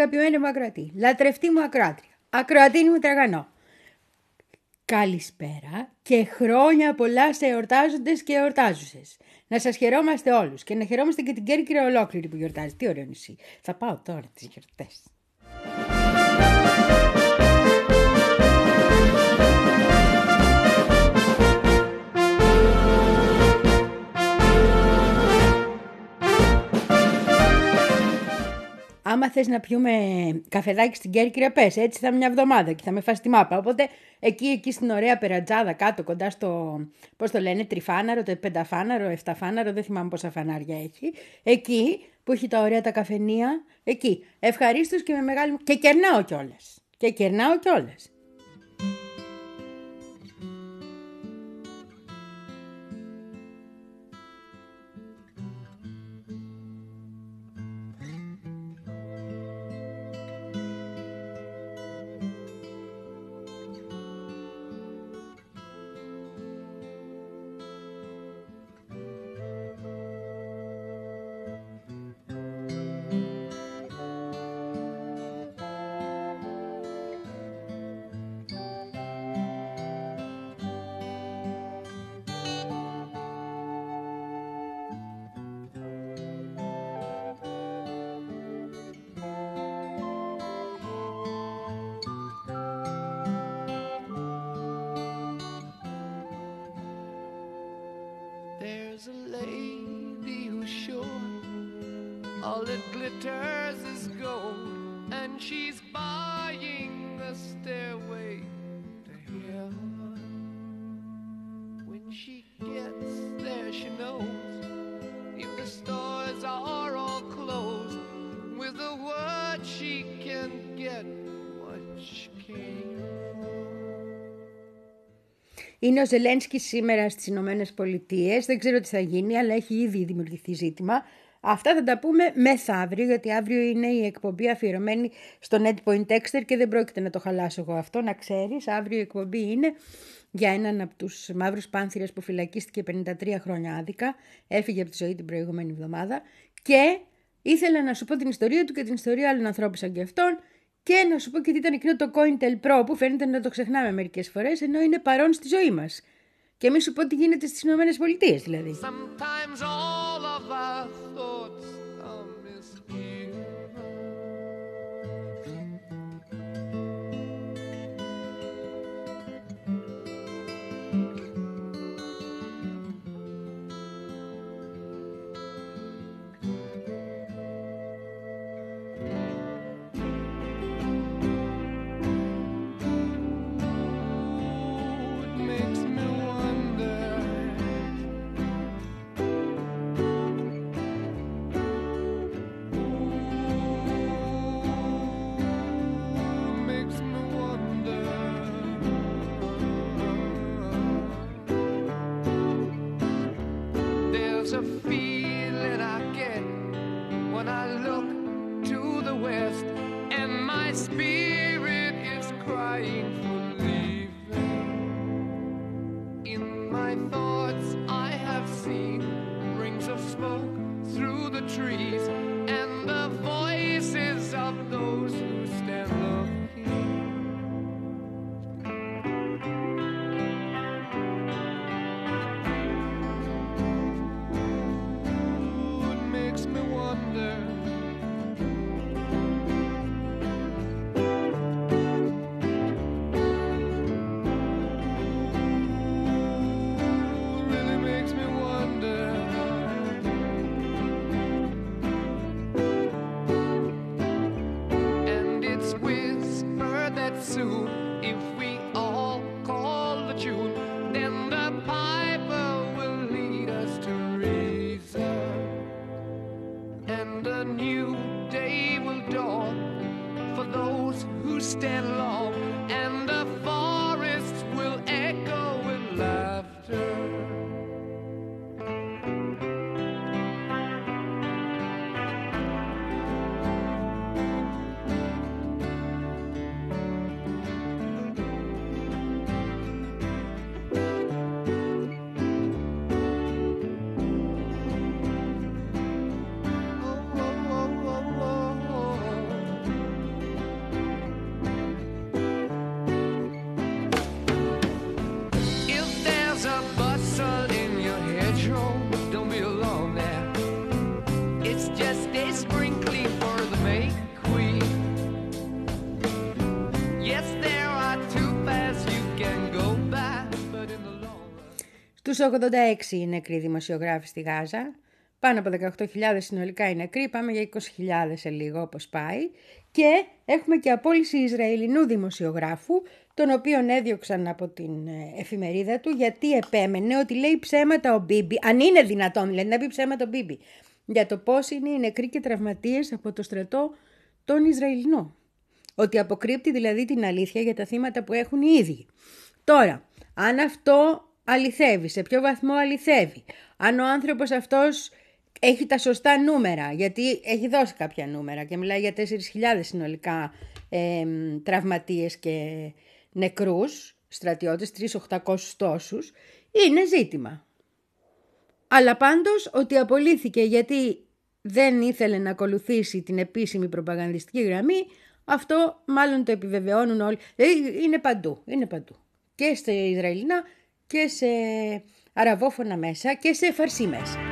Πολύ αγαπημένη μου ακροατή. Λατρευτή μου ακροάτρια. Ακροατίνη μου τραγανό. Καλησπέρα και χρόνια πολλά σε εορτάζοντες και εορτάζουσες. Να σας χαιρόμαστε όλους και να χαιρόμαστε και την Κέρκυρα ολόκληρη που γιορτάζει. Τι ωραίο νησί. Θα πάω τώρα τις γιορτές. Άμα θες να πιούμε καφεδάκι στην Κέρκυρα, πες, έτσι θα μια εβδομάδα και θα με φας τη μάπα. Οπότε εκεί, εκεί στην ωραία περατζάδα κάτω, κοντά στο, πώς το λένε, τριφάναρο, το πενταφάναρο, εφταφάναρο, δεν θυμάμαι πόσα φανάρια έχει. Εκεί που έχει τα ωραία τα καφενεία, εκεί. Ευχαρίστως και με μεγάλη μου... Και κερνάω κιόλας. Και κερνάω κιόλας. Είναι ο Ζελένσκι σήμερα στις Ηνωμένες Πολιτείες. Δεν ξέρω τι θα γίνει, αλλά έχει ήδη δημιουργηθεί ζήτημα. Αυτά θα τα πούμε μεθαύριο, γιατί αύριο είναι η εκπομπή αφιερωμένη στο Netpoint Exter και δεν πρόκειται να το χαλάσω εγώ αυτό, να ξέρεις. Αύριο η εκπομπή είναι για έναν από τους μαύρους πάνθυρες που φυλακίστηκε 53 χρόνια άδικα, έφυγε από τη ζωή την προηγούμενη εβδομάδα και ήθελα να σου πω την ιστορία του και την ιστορία άλλων ανθρώπων σαν και αυτόν και να σου πω και τι ήταν εκείνο το COINTEL Pro που φαίνεται να το ξεχνάμε μερικές φορές ενώ είναι παρόν στη ζωή μας. Και μη σου πω τι γίνεται στις Ηνωμένες Πολιτείες δηλαδή. deserves a feeling I get when I look to the west. 86 οι νεκροί δημοσιογράφοι στη Γάζα. Πάνω από 18.000 συνολικά οι νεκροί, πάμε για 20.000 σε λίγο όπως πάει. Και έχουμε και απόλυση Ισραηλινού δημοσιογράφου, τον οποίον έδιωξαν από την ε, εφημερίδα του, γιατί επέμενε ότι λέει ψέματα ο Μπίμπι, αν είναι δυνατόν δηλαδή να πει ψέματα ο Μπίμπι, για το πώς είναι οι νεκροί και τραυματίες από το στρατό των Ισραηλινών. Ότι αποκρύπτει δηλαδή την αλήθεια για τα θύματα που έχουν οι ίδιοι. Τώρα, αν αυτό αληθεύει, σε ποιο βαθμό αληθεύει, αν ο άνθρωπος αυτός έχει τα σωστά νούμερα, γιατί έχει δώσει κάποια νούμερα και μιλάει για 4.000 συνολικά ε, τραυματίες και νεκρούς, στρατιώτες, 3.800 τόσους, είναι ζήτημα. Αλλά πάντως ότι απολύθηκε γιατί δεν ήθελε να ακολουθήσει την επίσημη προπαγανδιστική γραμμή, αυτό μάλλον το επιβεβαιώνουν όλοι. Δηλαδή είναι παντού, είναι παντού. Και σε Ισραηλινά και σε αραβόφωνα μέσα και σε φαρσί μέσα.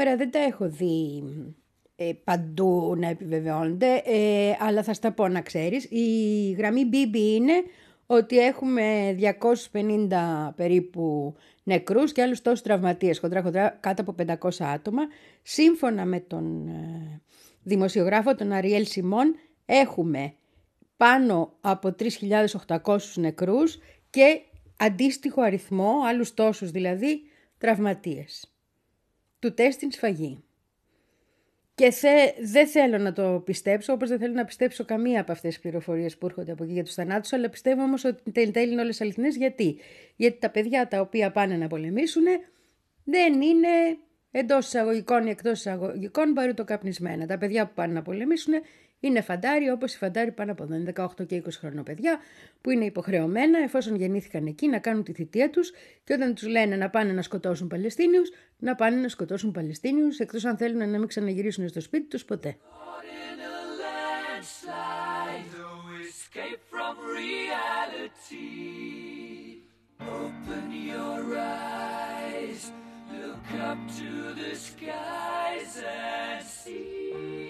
Νούμερα δεν τα έχω δει ε, παντού να επιβεβαιώνονται, ε, αλλά θα στα πω να ξέρεις. Η γραμμή BB είναι ότι έχουμε 250 περίπου νεκρούς και άλλους τόσους τραυματίες, χοντρά χοντρά κάτω από 500 άτομα. Σύμφωνα με τον ε, δημοσιογράφο, τον Αριέλ Σιμών, έχουμε πάνω από 3.800 νεκρούς και αντίστοιχο αριθμό, άλλους τόσους δηλαδή, τραυματίες του τεστ στην σφαγή. Και θε, δεν θέλω να το πιστέψω, όπως δεν θέλω να πιστέψω καμία από αυτές τις πληροφορίες που έρχονται από εκεί για τους θανάτους, αλλά πιστεύω όμως ότι τέλει τέλει είναι όλες αληθινές. Γιατί; Γιατί τα παιδιά τα οποία πάνε να πολεμήσουν δεν είναι εντός εισαγωγικών ή εκτός εισαγωγικών καπνισμένα. Τα παιδιά που πάνε να πολεμήσουν είναι φαντάρι όπως οι φαντάρι πάνω από εδώ. 18 και 20 χρονών παιδιά που είναι υποχρεωμένα εφόσον γεννήθηκαν εκεί να κάνουν τη θητεία τους και όταν τους λένε να πάνε να σκοτώσουν Παλαιστίνιους, να πάνε να σκοτώσουν Παλαιστίνιους εκτός αν θέλουν να μην ξαναγυρίσουν στο σπίτι τους ποτέ. Open your eyes, look up to the skies and see.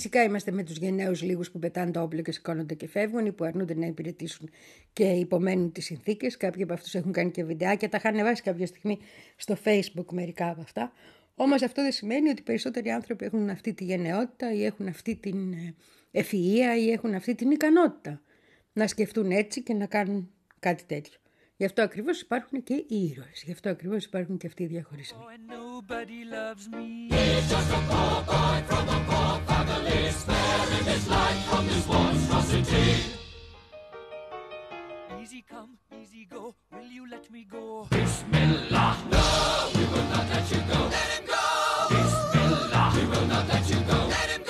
φυσικά είμαστε με τους γενναίους λίγους που πετάνε το όπλο και σηκώνονται και φεύγουν ή που αρνούνται να υπηρετήσουν και υπομένουν τις συνθήκες. Κάποιοι από αυτούς έχουν κάνει και βιντεάκια, τα είχαν βάσει κάποια στιγμή στο facebook μερικά από αυτά. Όμως αυτό δεν σημαίνει ότι περισσότεροι άνθρωποι έχουν αυτή τη γενναιότητα ή έχουν αυτή την ε, ευφυΐα ή έχουν αυτή την ικανότητα να σκεφτούν έτσι και να κάνουν κάτι τέτοιο. Γι' αυτό ακριβώς υπάρχουν και οι ήρωες. Γι' αυτό ακριβώς υπάρχουν και αυτοί οι διαχωρισμοί. Easy come, easy go, will you let me go? Bismillah, no, we will not let you go. Let him go! Bismillah, we will not let you go. Let him go!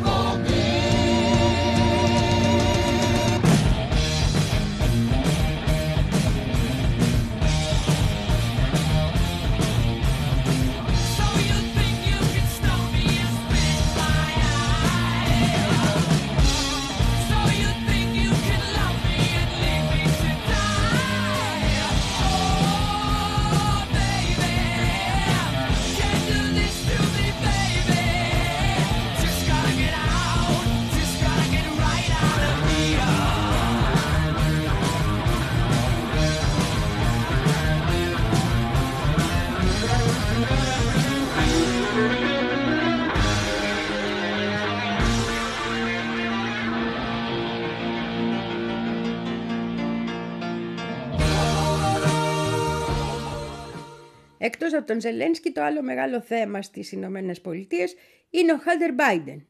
Εκτός από τον Ζελένσκι, το άλλο μεγάλο θέμα στις Ηνωμένες Πολιτείες είναι ο Χάντερ Μπάιντεν.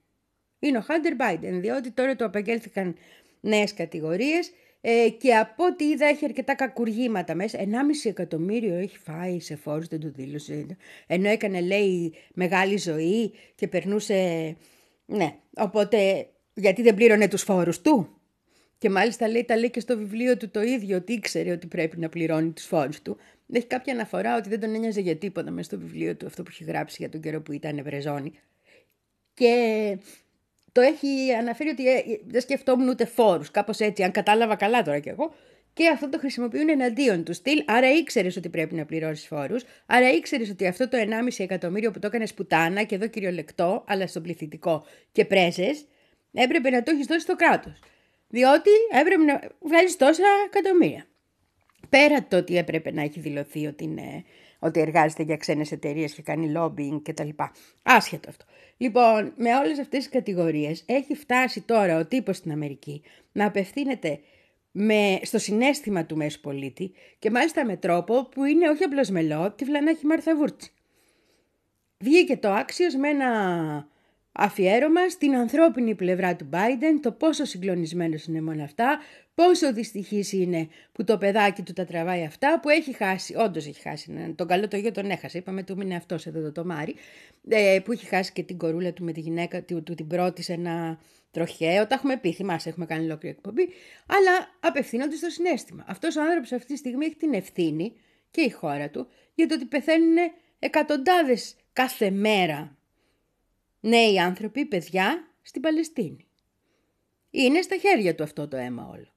Είναι ο Χάντερ Μπάιντεν, διότι τώρα του απαγγέλθηκαν νέες κατηγορίες ε, και από ό,τι είδα έχει αρκετά κακουργήματα μέσα. 1,5 εκατομμύριο έχει φάει σε φόρους, δεν του δήλωσε. Ενώ έκανε, λέει, μεγάλη ζωή και περνούσε... Ναι, οπότε γιατί δεν πλήρωνε τους φόρους του; Και μάλιστα λέει, τα λέει και στο βιβλίο του το ίδιο, ότι ήξερε ότι πρέπει να πληρώνει τους φόρους του. Έχει κάποια αναφορά ότι δεν τον ένοιαζε για τίποτα μέσα στο βιβλίο του, αυτό που έχει γράψει για τον καιρό που ήταν Βρεζόνη. Και το έχει αναφέρει ότι ε, δεν σκεφτόμουν ούτε φόρους, κάπως έτσι, αν κατάλαβα καλά τώρα κι εγώ. Και αυτό το χρησιμοποιούν εναντίον του στυλ. Άρα ήξερες ότι πρέπει να πληρώσεις φόρους. Άρα ήξερες ότι αυτό το 1,5 εκατομμύριο που το έκανες πουτάνα και εδώ κυριολεκτό, αλλά στο πληθυντικό και πρέζε, έπρεπε να το έχεις δώσει στο κράτος. Διότι έπρεπε να βγάλεις τόσα εκατομμύρια. Πέρα το ότι έπρεπε να έχει δηλωθεί ότι, είναι, ότι εργάζεται για ξένες εταιρείες και κάνει lobbying κτλ. Άσχετο αυτό. Λοιπόν, με όλες αυτές τις κατηγορίες έχει φτάσει τώρα ο τύπος στην Αμερική να απευθύνεται με, στο συνέστημα του μέσου πολίτη και μάλιστα με τρόπο που είναι όχι απλώς μελό, τη βλανάχη Μάρθα Βούρτσι. Βγήκε το άξιος με ένα αφιέρωμα στην ανθρώπινη πλευρά του Biden, το πόσο συγκλονισμένος είναι μόνο αυτά, πόσο δυστυχής είναι που το παιδάκι του τα τραβάει αυτά, που έχει χάσει, όντως έχει χάσει, ναι, τον καλό το γιο τον έχασε, είπαμε του είναι αυτός εδώ το τομάρι, ε, που έχει χάσει και την κορούλα του με τη γυναίκα του, του την πρώτη σε ένα τροχαίο, τα έχουμε πει, θυμάσαι, έχουμε κάνει ολόκληρη εκπομπή, αλλά απευθύνονται στο συνέστημα. Αυτός ο άνθρωπος αυτή τη στιγμή έχει την ευθύνη και η χώρα του για το ότι πεθαίνουν εκατοντάδες κάθε μέρα νέοι άνθρωποι, παιδιά, στην Παλαιστίνη. Είναι στα χέρια του αυτό το αίμα όλο.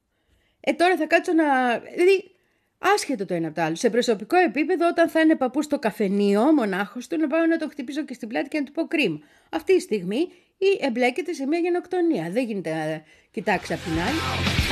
Ε, τώρα θα κάτσω να... Δηλαδή, άσχετο το ένα από το άλλο. Σε προσωπικό επίπεδο, όταν θα είναι παππούς στο καφενείο, μονάχος του, να πάω να το χτυπήσω και στην πλάτη και να του πω κρίμα. Αυτή τη στιγμή ή εμπλέκεται σε μια γενοκτονία. Δεν γίνεται να κοιτάξει απ' την άλλη.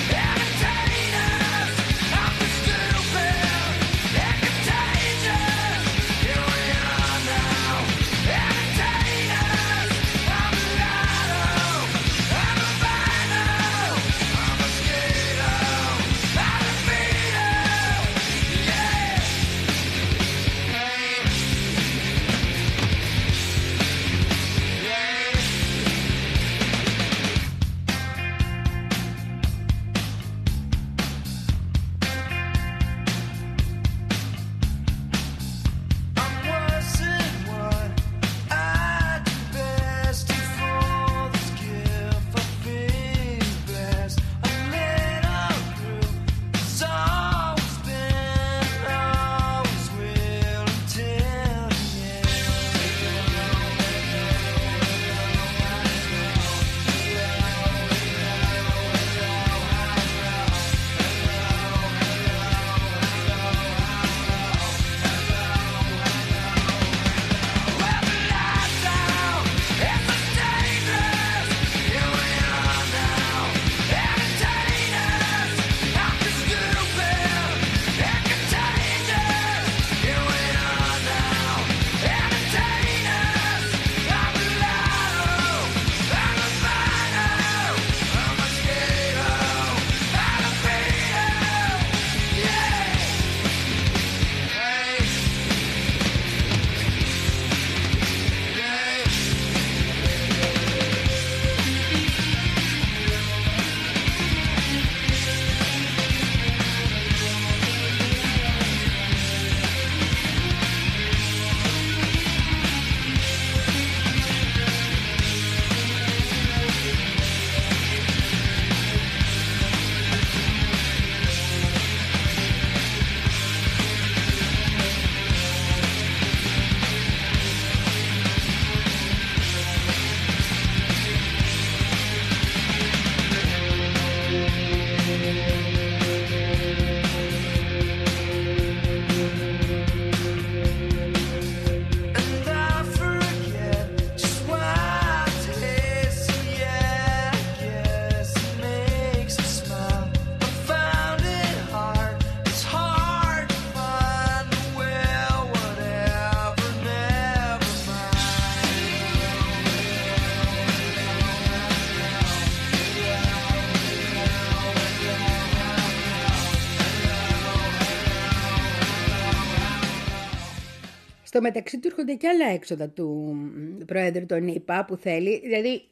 Μεταξύ του έρχονται και άλλα έξοδα του μ, Προέδρου των ΗΠΑ που θέλει, δηλαδή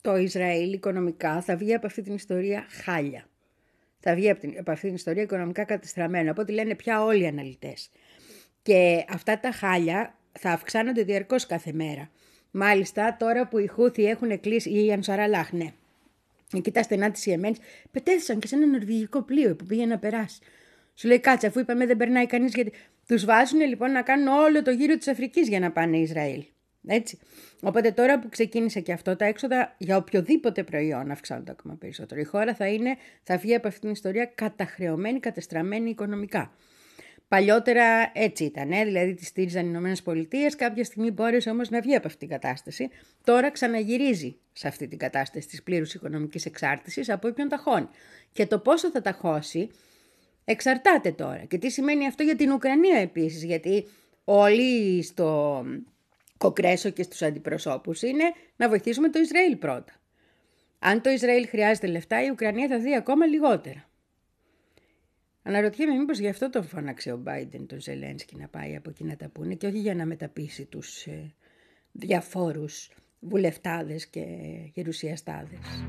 το Ισραήλ οικονομικά θα βγει από αυτή την ιστορία χάλια. Θα βγει από, την, από αυτή την ιστορία οικονομικά κατεστραμμένο, από ό,τι λένε πια όλοι οι αναλυτές. Και αυτά τα χάλια θα αυξάνονται διαρκώς κάθε μέρα. Μάλιστα, τώρα που οι Χούθοι έχουν κλείσει, ή η Ανσαραλάχ, ναι, εκεί τα στενά της Ιεμένης πετέθησαν και σε ένα νορβηγικό πλοίο που πήγε να περάσει. Σου λέει κάτσε, αφού είπαμε δεν περνάει κανείς, γιατί. Τους βάζουν λοιπόν να κάνουν όλο το γύρο της Αφρικής για να πάνε Ισραήλ. Έτσι. Οπότε τώρα που ξεκίνησε και αυτό, τα έξοδα για οποιοδήποτε προϊόν αυξάνονται ακόμα περισσότερο. Η χώρα θα, είναι, θα βγει από αυτήν την ιστορία καταχρεωμένη, κατεστραμμένη οικονομικά. Παλιότερα έτσι ήταν, ε; δηλαδή τη στήριζαν οι Ηνωμένες Πολιτείες. Κάποια στιγμή μπόρεσε όμως να βγει από αυτή την κατάσταση. Τώρα ξαναγυρίζει σε αυτή την κατάσταση της πλήρους οικονομικής εξάρτησης από όποιον ταχώνει. Και το πόσο θα ταχώσει εξαρτάται τώρα. Και τι σημαίνει αυτό για την Ουκρανία επίσης, γιατί όλοι στο κοκρέσο και στους αντιπροσώπους είναι να βοηθήσουμε το Ισραήλ πρώτα. Αν το Ισραήλ χρειάζεται λεφτά, η Ουκρανία θα δει ακόμα λιγότερα. Αναρωτιέμαι μήπως γι' αυτό τον φώναξε ο Μπάιντεν τον Ζελένσκι να πάει από εκεί να τα πούνε και όχι για να μεταπίσει τους ε, διαφόρους βουλευτάδες και γερουσιαστάδες.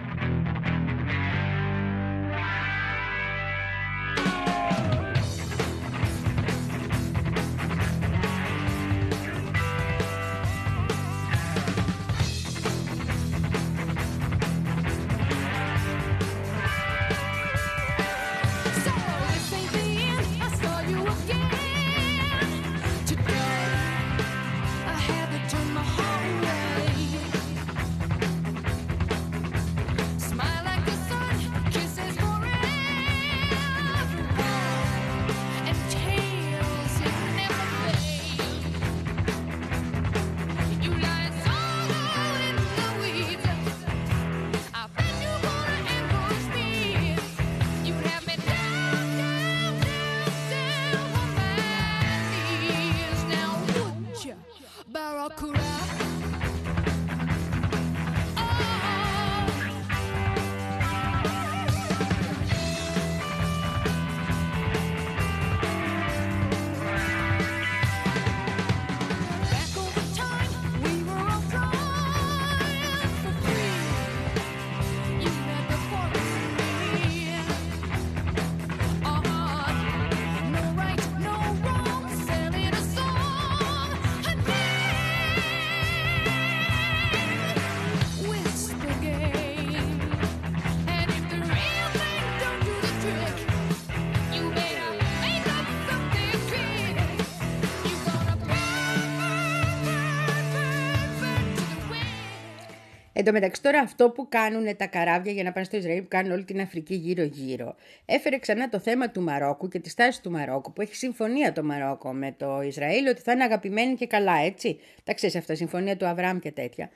Εν τω μεταξύ τώρα αυτό που κάνουν τα καράβια για να πάνε στο Ισραήλ, που κάνουν όλη την Αφρική γύρω-γύρω, έφερε ξανά το θέμα του Μαρόκου και της στάση του Μαρόκου, που έχει συμφωνία το Μαρόκο με το Ισραήλ, ότι θα είναι αγαπημένοι και καλά, έτσι. Τα ξέρεις αυτά, συμφωνία του Αβραάμ και τέτοια.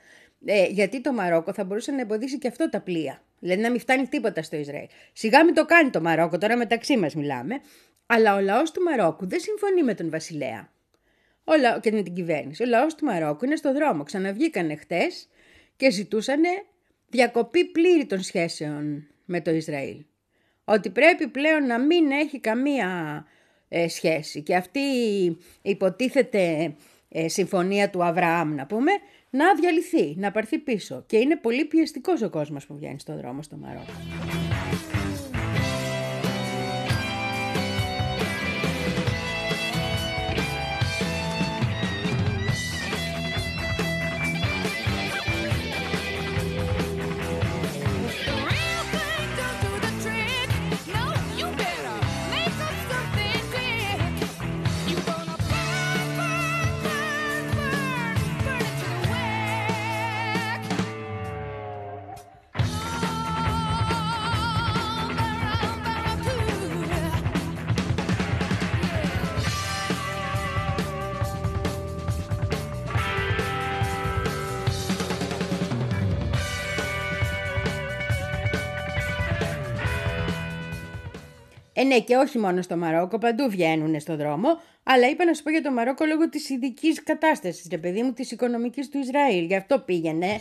Ε, γιατί το Μαρόκο θα μπορούσε να εμποδίσει και αυτό τα πλοία. Δηλαδή να μην φτάνει τίποτα στο Ισραήλ. Σιγά μην το κάνει το Μαρόκο, τώρα μεταξύ μας μιλάμε. Αλλά ο λαός του Μαρόκου δεν συμφωνεί με τον Βασιλέα. Ο λαό, και με την κυβέρνηση. Ο λαός του Μαρόκου είναι στο δρόμο. Ξαναβγήκανε χτες και ζητούσαν διακοπή πλήρη των σχέσεων με το Ισραήλ. Ότι πρέπει πλέον να μην έχει καμία ε, σχέση. Και αυτή η υποτίθεται ε, συμφωνία του Αβραάμ, να πούμε, να διαλυθεί, να πάρθει πίσω. Και είναι πολύ πιεστικός ο κόσμος που βγαίνει στο δρόμο στο Μαρόκο. Ναι, και όχι μόνο στο Μαρόκο, παντού βγαίνουν στο δρόμο. Αλλά είπα να σου πω για το Μαρόκο λόγω της ειδικής κατάστασης, ρε παιδί μου, της οικονομικής του Ισραήλ. Γι' αυτό πήγαινε.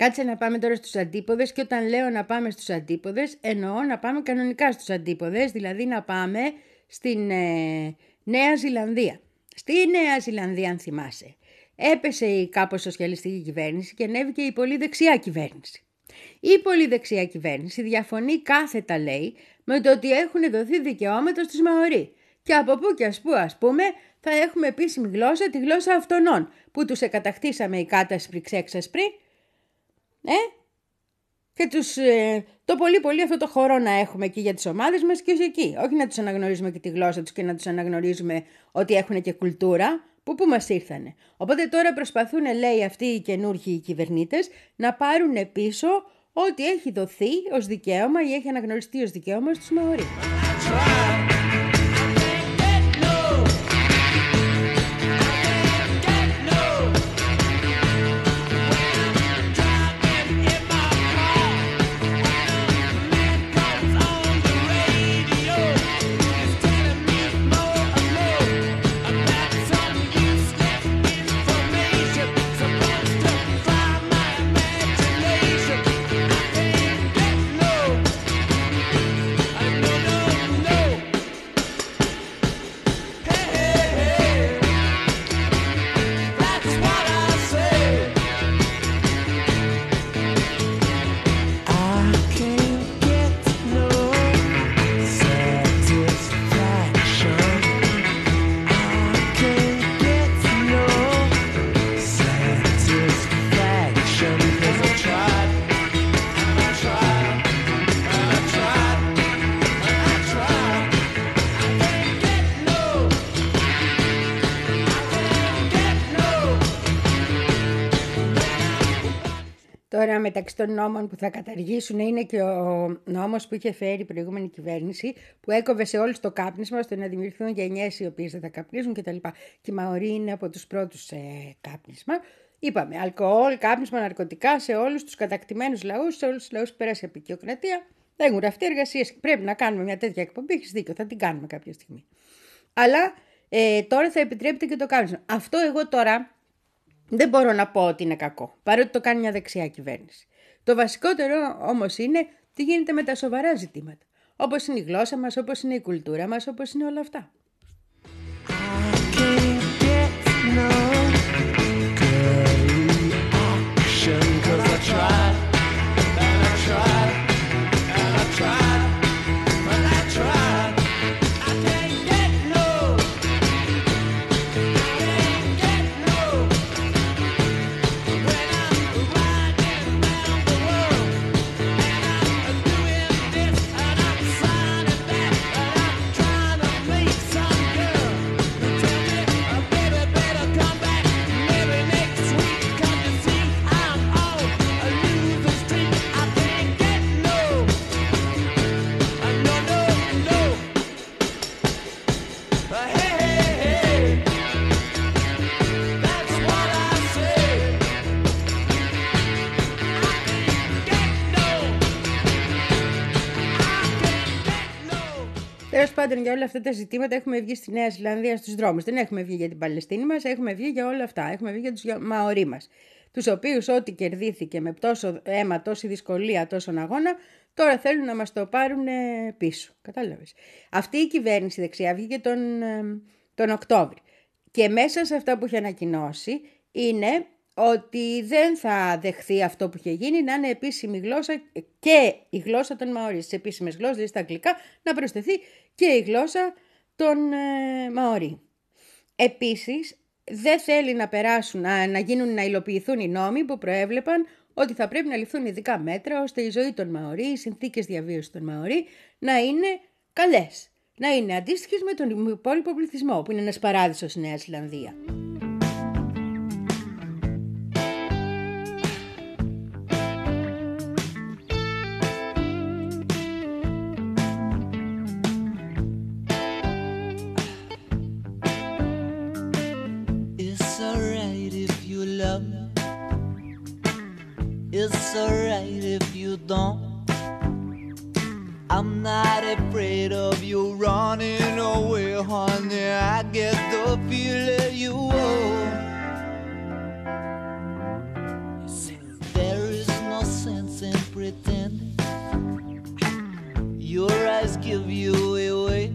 Κάτσε να πάμε τώρα στους αντίποδες και όταν λέω να πάμε στους αντίποδες εννοώ να πάμε κανονικά στους αντίποδες, δηλαδή να πάμε στην ε, Νέα Ζηλανδία. Στη Νέα Ζηλανδία αν θυμάσαι έπεσε η κάπως σοσιαλιστική κυβέρνηση και ανέβηκε η πολύ δεξιά κυβέρνηση. Η πολύ δεξιά κυβέρνηση διαφωνεί κάθετα λέει με το ότι έχουν δοθεί δικαιώματα στους Μαωρί. Και από πού και ας πού ας πούμε θα έχουμε επίσημη γλώσσα τη γλώσσα αυτονών που τους εκατακτήσαμε οι κάτασπροι ξέξασπροι ε; Και τους, ε, το πολύ πολύ αυτό το χώρο να έχουμε εκεί για τις ομάδες μας και όχι εκεί. Όχι να τους αναγνωρίζουμε και τη γλώσσα τους και να τους αναγνωρίζουμε ότι έχουν και κουλτούρα. Που πού μας ήρθανε. Οπότε τώρα προσπαθούν, λέει αυτοί οι καινούργιοι κυβερνήτες, να πάρουν πίσω ό,τι έχει δοθεί ως δικαίωμα ή έχει αναγνωριστεί ως δικαίωμα στους Μαωρί. Τώρα μεταξύ των νόμων που θα καταργήσουν είναι και ο νόμος που είχε φέρει η προηγούμενη κυβέρνηση που έκοβε σε όλους το κάπνισμα ώστε να δημιουργηθούν γενιές οι οποίες δεν θα καπνίζουν κτλ. Και η Μαωρή είναι από τους πρώτους ε, κάπνισμα. Είπαμε, αλκοόλ, κάπνισμα, ναρκωτικά σε όλους τους κατακτημένους λαούς, σε όλους τους λαούς που πέρασε η απεικιοκρατία. Δεν γραφτεί εργασίες. Πρέπει να κάνουμε μια τέτοια εκπομπή. Έχεις δίκιο, θα την κάνουμε κάποια στιγμή. Αλλά ε, τώρα θα επιτρέπεται και το κάπνισμα. Αυτό εγώ τώρα δεν μπορώ να πω ότι είναι κακό, παρότι το κάνει μια δεξιά κυβέρνηση. Το βασικότερο όμως είναι τι γίνεται με τα σοβαρά ζητήματα. Όπως είναι η γλώσσα μας, όπως είναι η κουλτούρα μας, όπως είναι όλα αυτά. can't get no Τέλος πάντων, για όλα αυτά τα ζητήματα έχουμε βγει στη Νέα Ζηλανδία στους δρόμους. Δεν έχουμε βγει για την Παλαιστίνη μας, έχουμε βγει για όλα αυτά. Έχουμε βγει για τους Μαωρί μας. Τους οποίους ό,τι κερδίθηκε με τόσο αίμα, τόση δυσκολία, τόσον αγώνα, τώρα θέλουν να μας το πάρουν ε, πίσω. Κατάλαβες. Αυτή η κυβέρνηση δεξιά βγήκε τον, ε, τον Οκτώβρη. Και μέσα σε αυτά που έχει ανακοινώσει είναι ότι δεν θα δεχθεί αυτό που είχε γίνει να είναι επίσημη γλώσσα και η γλώσσα των Μαωρίς. Στις επίσημες γλώσσες, δηλαδή στα αγγλικά, να προσθεθεί και η γλώσσα των ε, Μαωρί. Επίσης, δεν θέλει να περάσουν, να, να γίνουν, να υλοποιηθούν οι νόμοι που προέβλεπαν ότι θα πρέπει να ληφθούν ειδικά μέτρα ώστε η ζωή των Μαωρί, οι συνθήκες διαβίωσης των Μαωρί να είναι καλές. Να είναι αντίστοιχες με τον υπόλοιπο πληθυσμό που είναι ένας παράδεισος στη Νέα Ζηλανδία. It's alright if you don't. I'm not afraid of you running away, honey. I get the feeling you owe. There is no sense in pretending. Your eyes give you away.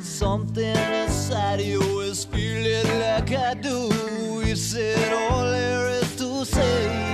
Something inside you is feeling like I do. You said all there is to say.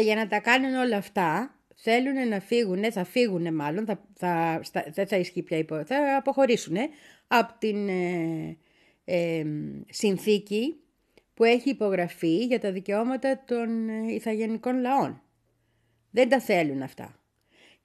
Και για να τα κάνουν όλα αυτά, θέλουν να φύγουν, θα φύγουν μάλλον, θα, θα, στα- δεν θα ισχύει πια υπό, θα αποχωρήσουν από την ε, ε, συνθήκη που έχει υπογραφεί για τα δικαιώματα των ε, ηθαγενικών λαών. Δεν τα θέλουν αυτά.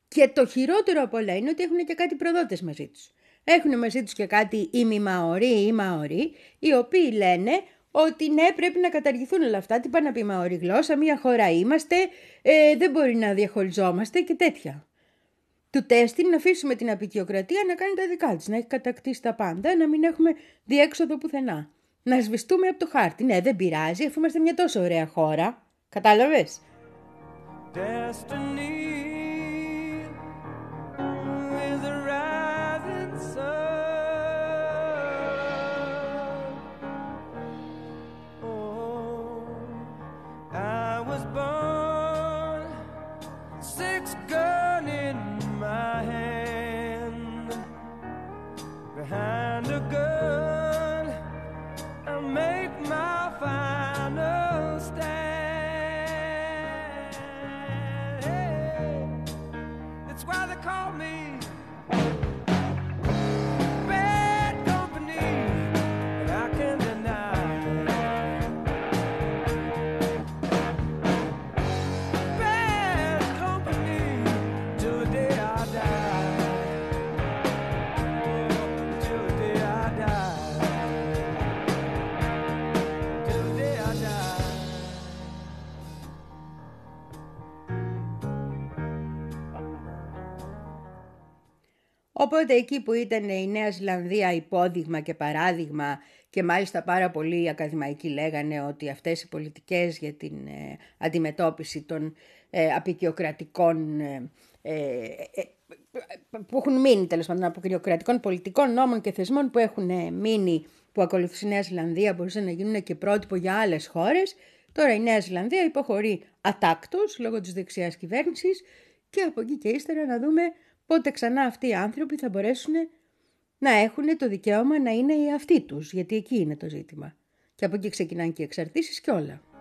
Και το χειρότερο από όλα είναι ότι έχουν και κάτι προδότες μαζί τους. Έχουν μαζί τους και κάτι ημιμαωροί ή μαωροί, οι οποίοι λένε ότι ναι πρέπει να καταργηθούν όλα αυτά, τι πάει να πει μαωρή γλώσσα, μια χώρα είμαστε, ε, δεν μπορεί να διαχωριζόμαστε και τέτοια. Του τέστη να αφήσουμε την απεικιοκρατία να κάνει τα δικά της, να έχει κατακτήσει τα πάντα, να μην έχουμε διέξοδο πουθενά. Να σβηστούμε από το χάρτη. Ναι, δεν πειράζει, αφού είμαστε μια τόσο ωραία χώρα. Κατάλαβες; Destiny Οπότε εκεί που ήταν η Νέα Ζηλανδία υπόδειγμα και παράδειγμα και μάλιστα πάρα πολλοί ακαδημαϊκοί λέγανε ότι αυτές οι πολιτικές για την ε, αντιμετώπιση των ε, απεικιοκρατικών ε, ε, ε, που έχουν μείνει τέλος πάντων απεικιοκρατικών πολιτικών νόμων και θεσμών που έχουν ε, μείνει που ακολουθούσε η Νέα Ζηλανδία μπορούσαν να γίνουν και πρότυπο για άλλες χώρες. Τώρα η Νέα Ζηλανδία υποχωρεί ατάκτως λόγω της δεξιάς κυβέρνησης και από εκεί και ύστερα να δούμε πότε ξανά αυτοί οι άνθρωποι θα μπορέσουν να έχουν το δικαίωμα να είναι οι αυτοί τους, γιατί εκεί είναι το ζήτημα. Και από εκεί ξεκινάνε και οι εξαρτήσεις και όλα.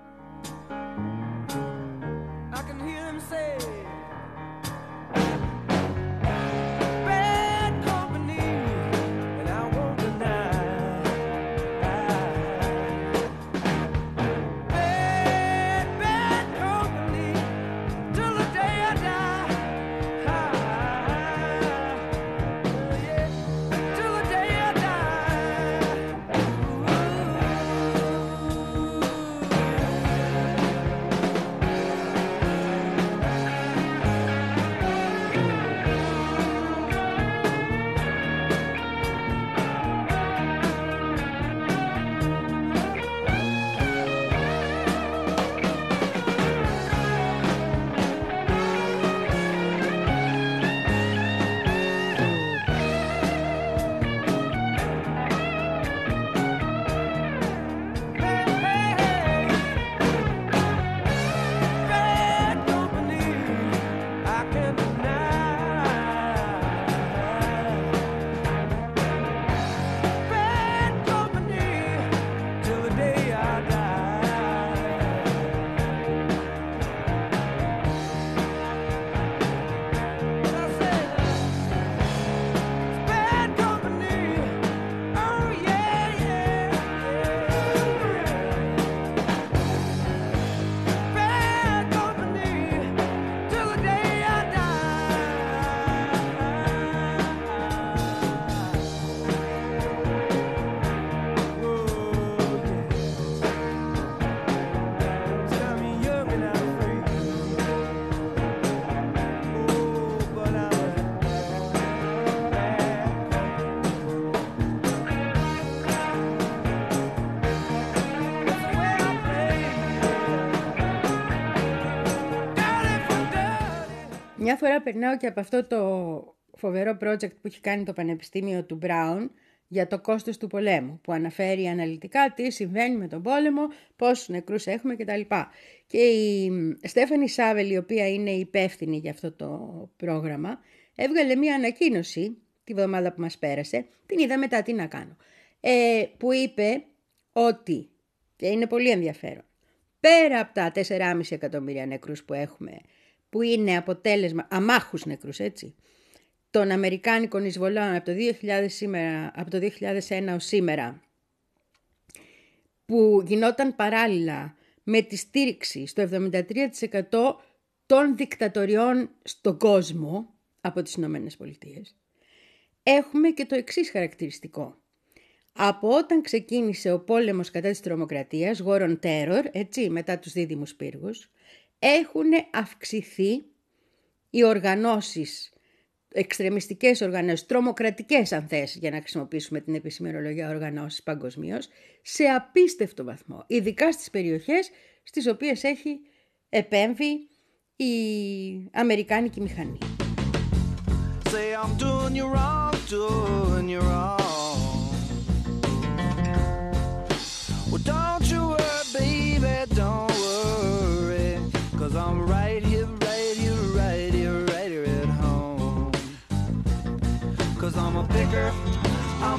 Μια φορά περνάω και από αυτό το φοβερό project που έχει κάνει το Πανεπιστήμιο του Μπράουν για το κόστος του πολέμου, που αναφέρει αναλυτικά τι συμβαίνει με τον πόλεμο, πόσους νεκρούς έχουμε κτλ. Και η Στέφανη Σάβελ, η οποία είναι υπεύθυνη για αυτό το πρόγραμμα, έβγαλε μία ανακοίνωση τη βδομάδα που μας πέρασε, την είδα μετά τι να κάνω, ε, που είπε ότι, και είναι πολύ ενδιαφέρον, πέρα από τα 4,5 εκατομμύρια νεκρούς που έχουμε, που είναι αποτέλεσμα, αμάχους νεκρούς έτσι, των Αμερικάνικων εισβολών από το, 2000 σήμερα, από το 2001 ως σήμερα, που γινόταν παράλληλα με τη στήριξη στο 73% των δικτατοριών στον κόσμο από τις Ηνωμένες Πολιτείες, έχουμε και το εξής χαρακτηριστικό. Από όταν ξεκίνησε ο πόλεμος κατά της τρομοκρατίας, War on Terror, έτσι, μετά τους δίδυμους πύργους, έχουν αυξηθεί οι οργανώσεις, εξτρεμιστικές οργανώσεις, τρομοκρατικές αν θες, για να χρησιμοποιήσουμε την επισημερολογία οργανώσεις παγκοσμίως, σε απίστευτο βαθμό, ειδικά στις περιοχές στις οποίες έχει επέμβει η Αμερικάνικη μηχανή. Say I'm doing you wrong, doing you wrong.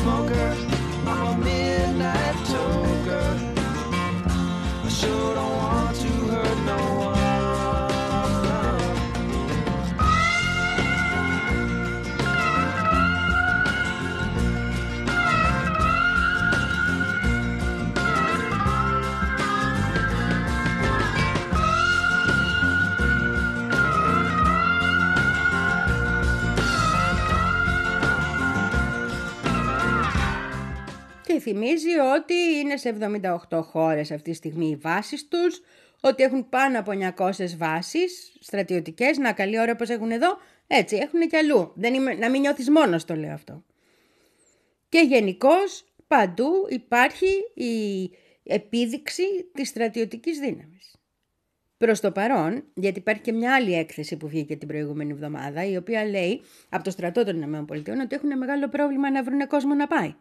smoker, θυμίζει ότι είναι σε 78 χώρες αυτή τη στιγμή οι βάσεις τους, ότι έχουν πάνω από 900 βάσεις στρατιωτικές, να καλή ώρα πως έχουν εδώ, έτσι έχουν και αλλού. Δεν είμαι, να μην νιώθεις μόνος το λέω αυτό. Και γενικώς παντού υπάρχει η επίδειξη της στρατιωτικής δύναμης. Προς το παρόν, γιατί υπάρχει και μια άλλη έκθεση που βγήκε την προηγούμενη εβδομάδα, η οποία λέει από το στρατό των ΗΠΑ ότι έχουν μεγάλο πρόβλημα να βρουν κόσμο να πάει.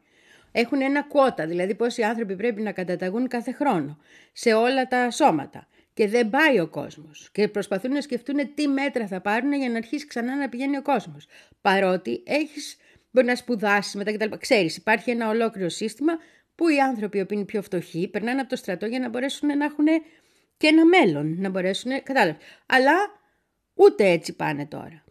Έχουν ένα κουότα, δηλαδή πόσοι άνθρωποι πρέπει να καταταγούν κάθε χρόνο σε όλα τα σώματα. Και δεν πάει ο κόσμος. Και προσπαθούν να σκεφτούν τι μέτρα θα πάρουν για να αρχίσει ξανά να πηγαίνει ο κόσμος. Παρότι έχεις, μπορεί να σπουδάσεις μετά κτλ. Ξέρεις, υπάρχει ένα ολόκληρο σύστημα που οι άνθρωποι οι οποίοι είναι πιο φτωχοί περνάνε από το στρατό για να μπορέσουν να έχουν και ένα μέλλον. Να μπορέσουν, κατάλαβες. Αλλά ούτε έτσι πάνε τώρα.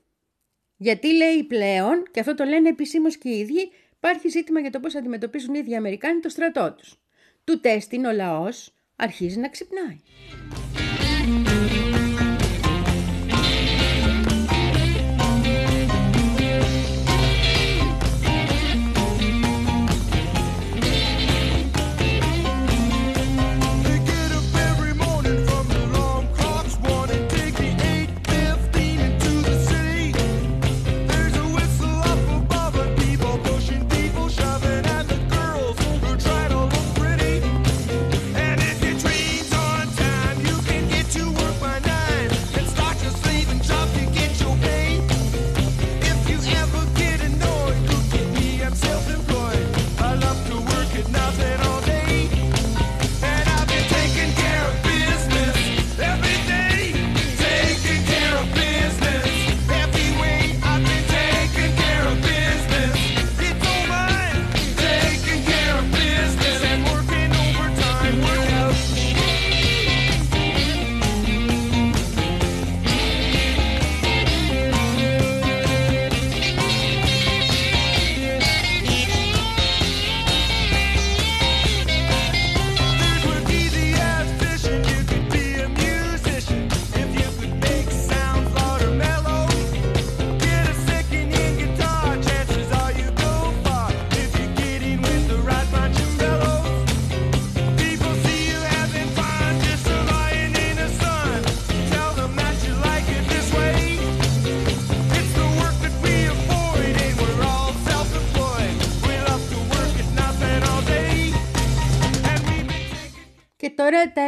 Γιατί λέει πλέον, και αυτό το λένε επισήμως και οι ίδιοι, υπάρχει ζήτημα για το πώς αντιμετωπίζουν οι ίδιοι οι Αμερικάνοι το στρατό τους. Του τέστην ο λαός αρχίζει να ξυπνάει.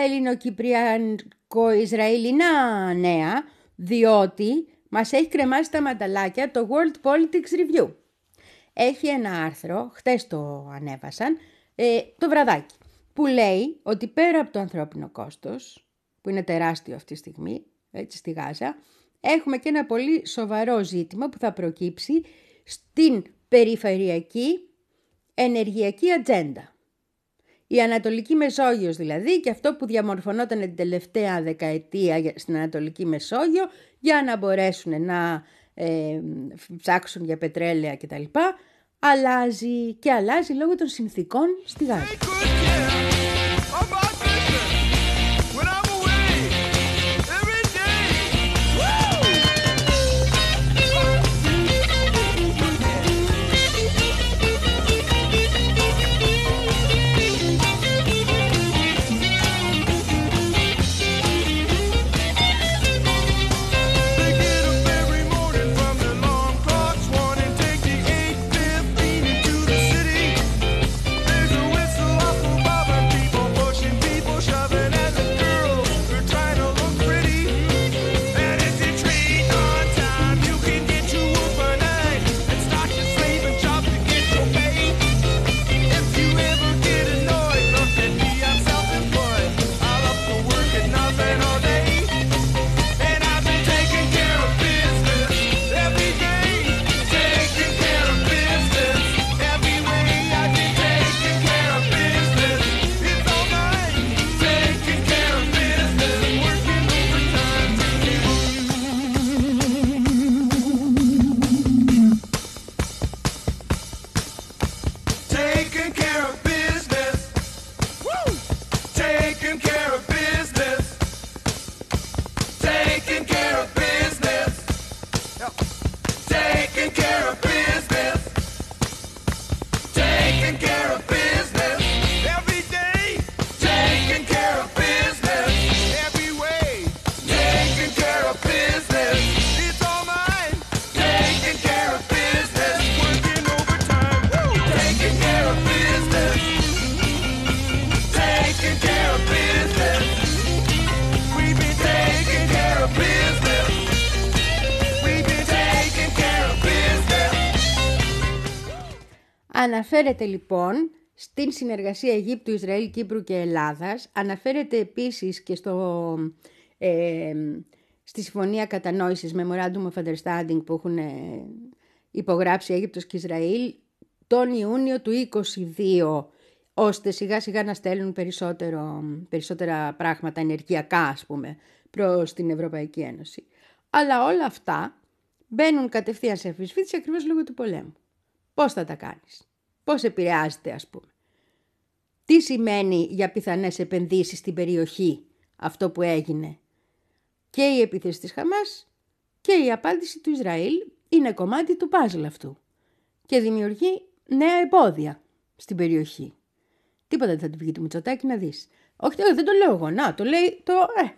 Ελληνοκυπριακο-ισραηλινά νέα, διότι μας έχει κρεμάσει τα μανταλάκια το World Politics Review. Έχει ένα άρθρο, χτες το ανέβασαν, ε, το βραδάκι, που λέει ότι πέρα από το ανθρώπινο κόστος, που είναι τεράστιο αυτή τη στιγμή, έτσι στη Γάζα, έχουμε και ένα πολύ σοβαρό ζήτημα που θα προκύψει στην περιφερειακή ενεργειακή ατζέντα. Η Ανατολική Μεσόγειος δηλαδή και αυτό που διαμορφωνόταν την τελευταία δεκαετία στην Ανατολική Μεσόγειο για να μπορέσουν να ε, ψάξουν για πετρέλαια κτλ. Αλλάζει και αλλάζει λόγω των συνθήκων στη Γάζα. Αναφέρεται λοιπόν στην συνεργασία Αιγύπτου, Ισραήλ, Κύπρου και Ελλάδας. Αναφέρεται επίσης και στο, ε, στη Συμφωνία Κατανόησης Memorandum of Understanding που έχουν ε, υπογράψει Αίγυπτος και Ισραήλ τον Ιούνιο του 22 ώστε σιγά σιγά να στέλνουν περισσότερο, περισσότερα πράγματα ενεργειακά ας πούμε προς την Ευρωπαϊκή Ένωση. Αλλά όλα αυτά μπαίνουν κατευθείαν σε αμφισβήτηση ακριβώς λόγω του πολέμου. Πώς θα τα κάνεις, πώς επηρεάζεται ας πούμε. Τι σημαίνει για πιθανές επενδύσεις στην περιοχή αυτό που έγινε. Και η επίθεση της Χαμάς και η απάντηση του Ισραήλ είναι κομμάτι του πάζλ αυτού και δημιουργεί νέα εμπόδια στην περιοχή. Τίποτα δεν θα του βγει του Μητσοτάκη να δεις. Όχι, όχι, δεν το λέω εγώ. Να, το λέει το... Ε.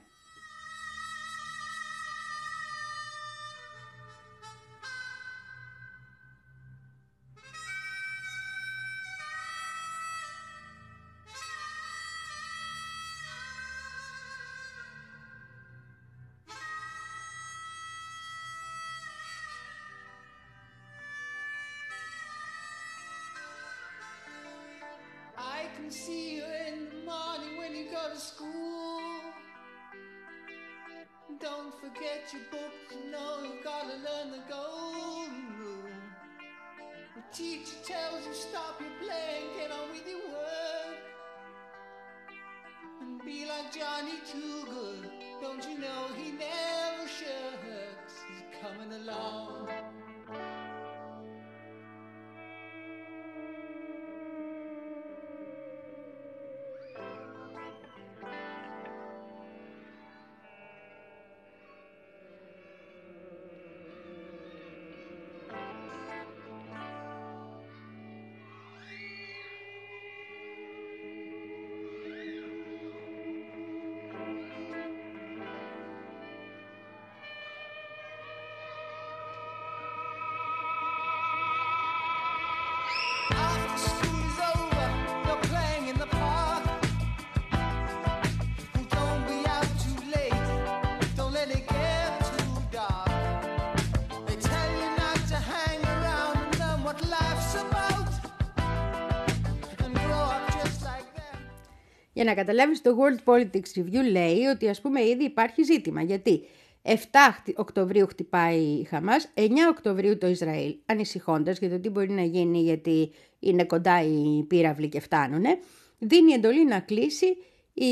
Για να καταλάβεις το World Politics Review λέει ότι ας πούμε ήδη υπάρχει ζήτημα. Γιατί 7 χτι- Οκτωβρίου χτυπάει η Χαμάς, 9 Οκτωβρίου το Ισραήλ, ανησυχώντας για το τι μπορεί να γίνει γιατί είναι κοντά οι πύραυλοι και φτάνουνε, δίνει εντολή να κλείσει η,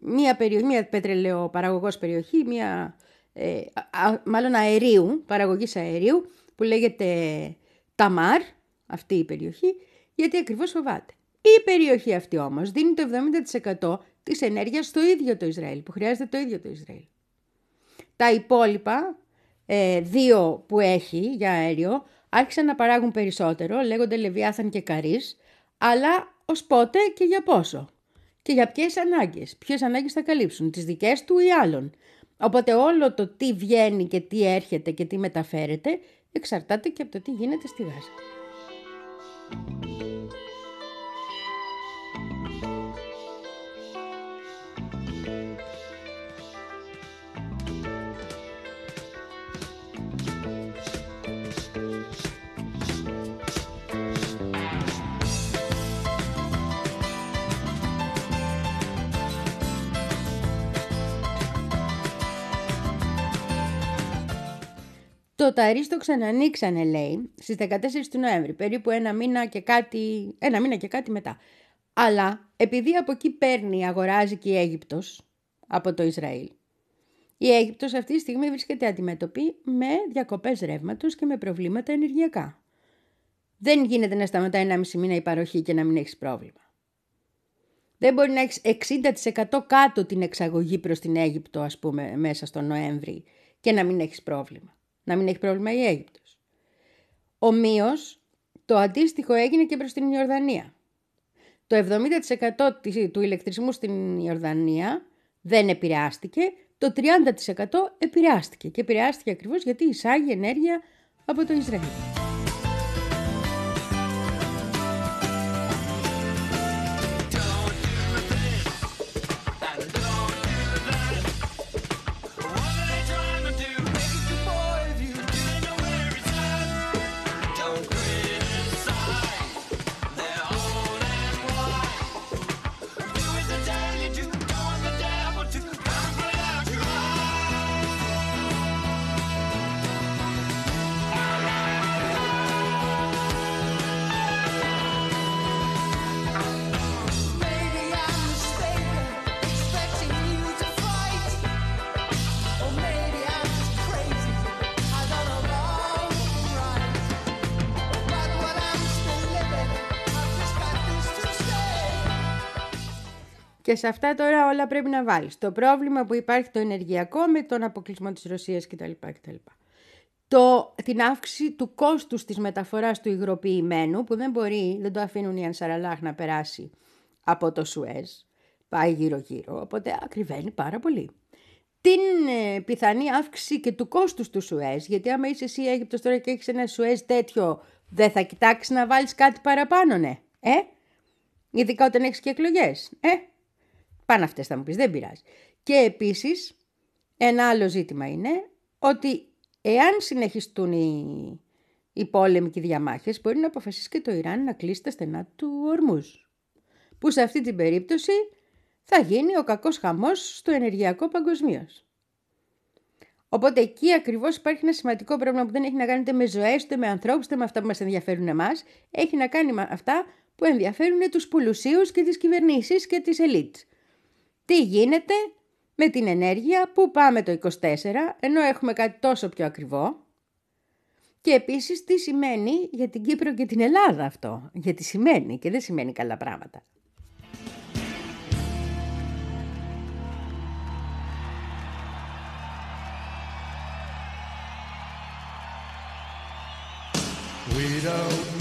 μια, περιο, μια πετρελαιοπαραγωγός περιοχή, μια, ε, α- α- μάλλον αερίου, παραγωγής αερίου, που λέγεται Ταμάρ, αυτή η περιοχή, γιατί ακριβώς φοβάται. Η περιοχή αυτή όμως δίνει το 70% της ενέργειας στο ίδιο το Ισραήλ, που χρειάζεται το ίδιο το Ισραήλ. Τα υπόλοιπα ε, δύο που έχει για αέριο άρχισαν να παράγουν περισσότερο, λέγονται Λεβιάθαν και Καρύς, αλλά ως πότε και για πόσο. Και για ποιες ανάγκες. Ποιες ανάγκες θα καλύψουν, τις δικές του ή άλλων. Οπότε όλο το τι βγαίνει και τι έρχεται και τι μεταφέρεται εξαρτάται και από το τι γίνεται στη Γάζα. Το ταρί το ξανανοίξανε, λέει, στις 14 του Νοέμβρη, περίπου ένα μήνα και κάτι, ένα μήνα και κάτι μετά. Αλλά επειδή από εκεί παίρνει, αγοράζει και η Αίγυπτος από το Ισραήλ. Η Αίγυπτος αυτή τη στιγμή βρίσκεται αντιμέτωπη με διακοπές ρεύματος και με προβλήματα ενεργειακά. Δεν γίνεται να σταματάει ένα μισή μήνα η παροχή και να μην έχεις πρόβλημα. Δεν μπορεί να έχεις 60% κάτω την εξαγωγή προς την Αίγυπτο, ας πούμε, μέσα στο Νοέμβρη και να μην έχεις πρόβλημα. Να μην έχει πρόβλημα η Αίγυπτος. Ομοίως, το αντίστοιχο έγινε και προς την Ιορδανία. Το 70% της- του ηλεκτρισμού στην Ιορδανία δεν επηρεάστηκε, το 30% επηρεάστηκε. Και επηρεάστηκε ακριβώς γιατί εισάγει ενέργεια από το Ισραήλ. Και σε αυτά τώρα όλα πρέπει να βάλεις. Το πρόβλημα που υπάρχει το ενεργειακό με τον αποκλεισμό της Ρωσίας κτλ. κτλ. Το, την αύξηση του κόστους της μεταφοράς του υγροποιημένου που δεν μπορεί, δεν το αφήνουν οι Ανσαραλάχ να περάσει από το Σουέζ. Πάει γύρω-γύρω, οπότε ακριβένει πάρα πολύ. Την ε, πιθανή αύξηση και του κόστους του Σουέζ, γιατί άμα είσαι εσύ Αίγυπτος τώρα και έχεις ένα Σουέζ τέτοιο, δεν θα κοιτάξεις να βάλεις κάτι παραπάνω, ναι. Ε, ειδικά όταν έχεις και εκλογές. Ε, πάνε αυτές θα μου πεις, δεν πειράζει. Και επίσης, ένα άλλο ζήτημα είναι ότι εάν συνεχιστούν οι, οι πόλεμοι και οι διαμάχες, μπορεί να αποφασίσει και το Ιράν να κλείσει τα στενά του ορμούς. Που σε αυτή την περίπτωση θα γίνει ο κακός χαμός στο ενεργειακό παγκοσμίω. Οπότε εκεί ακριβώς υπάρχει ένα σημαντικό πρόβλημα που δεν έχει να κάνει ούτε με ζωές, ούτε με ανθρώπους, ούτε με αυτά που μας ενδιαφέρουν εμάς. Έχει να κάνει με αυτά που ενδιαφέρουν τους πουλουσίους και τις κυβερνήσεις και τις ελίτ. Τι γίνεται με την ενέργεια, πού πάμε το 24, ενώ έχουμε κάτι τόσο πιο ακριβό. Και επίσης τι σημαίνει για την Κύπρο και την Ελλάδα αυτό. Γιατί σημαίνει και δεν σημαίνει καλά πράγματα. We don't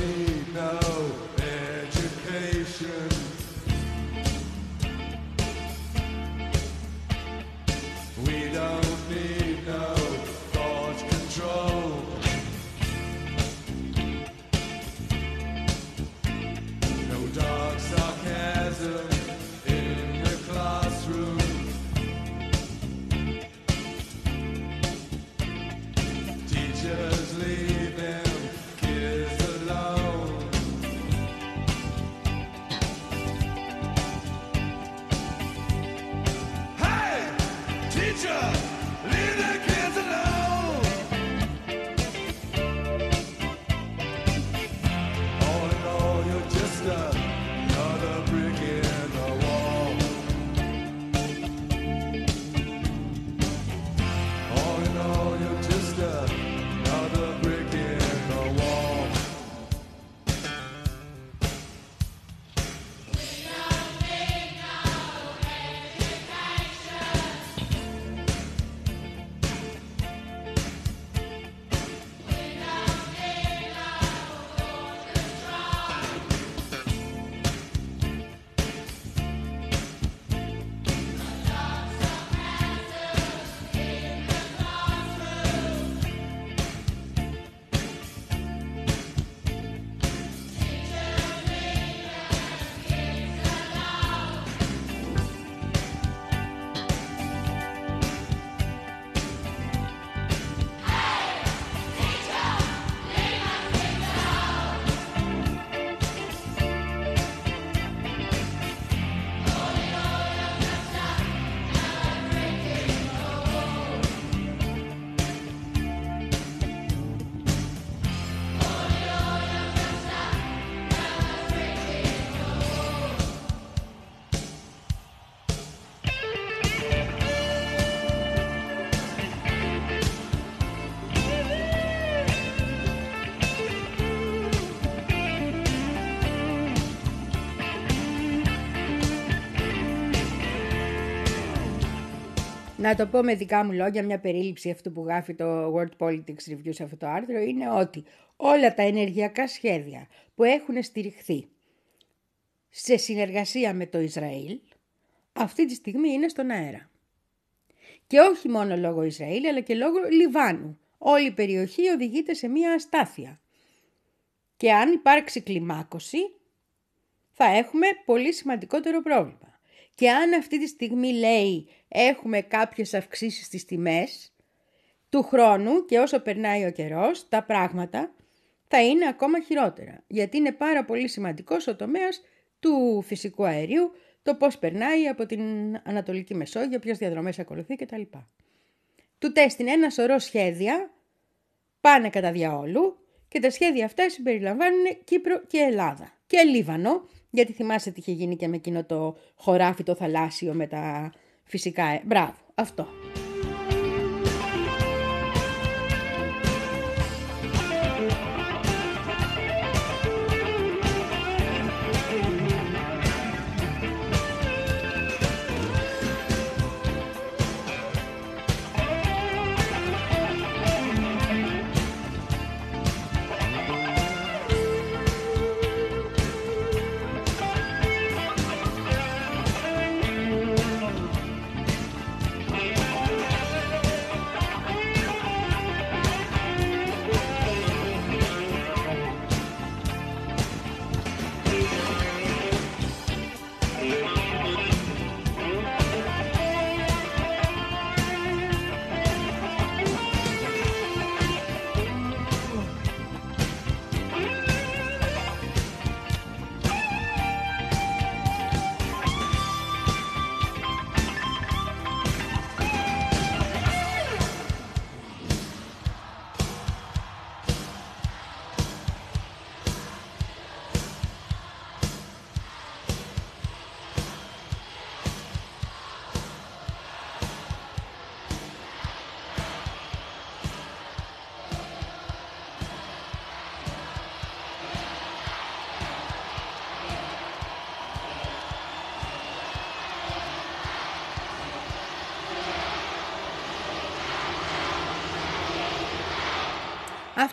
Να το πω με δικά μου λόγια, μια περίληψη αυτού που γράφει το World Politics Review σε αυτό το άρθρο είναι ότι όλα τα ενεργειακά σχέδια που έχουν στηριχθεί σε συνεργασία με το Ισραήλ αυτή τη στιγμή είναι στον αέρα. Και όχι μόνο λόγω Ισραήλ αλλά και λόγω Λιβάνου. Όλη η περιοχή οδηγείται σε μια αστάθεια. Και αν υπάρξει κλιμάκωση θα έχουμε πολύ σημαντικότερο πρόβλημα. Και αν αυτή τη στιγμή λέει έχουμε κάποιες αυξήσεις στις τιμές του χρόνου και όσο περνάει ο καιρός τα πράγματα θα είναι ακόμα χειρότερα. Γιατί είναι πάρα πολύ σημαντικός ο τομέας του φυσικού αερίου, το πώς περνάει από την Ανατολική Μεσόγειο, ποιες διαδρομές ακολουθεί κτλ. Του τέστην ένα σωρό σχέδια πάνε κατά διαόλου και τα σχέδια αυτά συμπεριλαμβάνουν Κύπρο και Ελλάδα και Λίβανο, γιατί θυμάστε τι είχε γίνει και με εκείνο το χωράφι το θαλάσσιο με τα φυσικά... ε- Μπράβο, αυτό.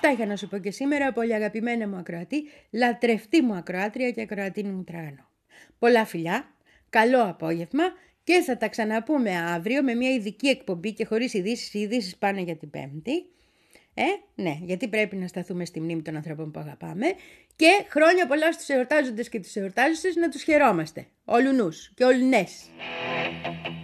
Αυτά είχα να σου πω και σήμερα, πολύ αγαπημένα μου ακροατή, λατρευτή μου ακροάτρια και ακροατίνη μου τράνο. Πολλά φιλιά, καλό απόγευμα και θα τα ξαναπούμε αύριο με μια ειδική εκπομπή και χωρίς ειδήσεις. Οι ειδήσεις πάνε για την Πέμπτη. Ε, ναι, γιατί πρέπει να σταθούμε στη μνήμη των ανθρώπων που αγαπάμε. Και χρόνια πολλά στους εορτάζοντες και τις εορτάζουσες να τους χαιρόμαστε. Όλου και όλουνες. Γουστάρω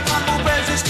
κατούλα όταν μου παίζεις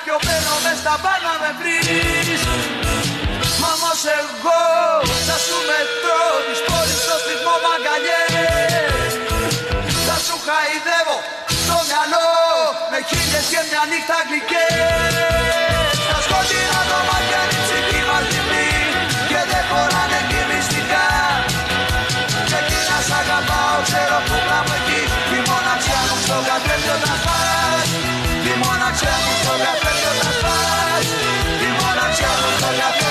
γυρνάς Πιο μπαίνω μες στα πάνω με βρεις. Μα όμως εγώ θα σου μετρώ Τις πόλεις στο στιχμό μαγκαλιές. Θα σου χαϊδεύω στο μυαλό Με χίλιες και μια νύχτα γλυκές. Στα σκοτεινά δωμάτια είναι η ψυχή μας λυπή Και δεν χωράνε και μυστικά Και εκεί να σ' αγαπάω ξέρω που γράφω εκεί. Τη μοναξιά μου στο Mora ciało, to ja tego na twarz I mora ciało, to ja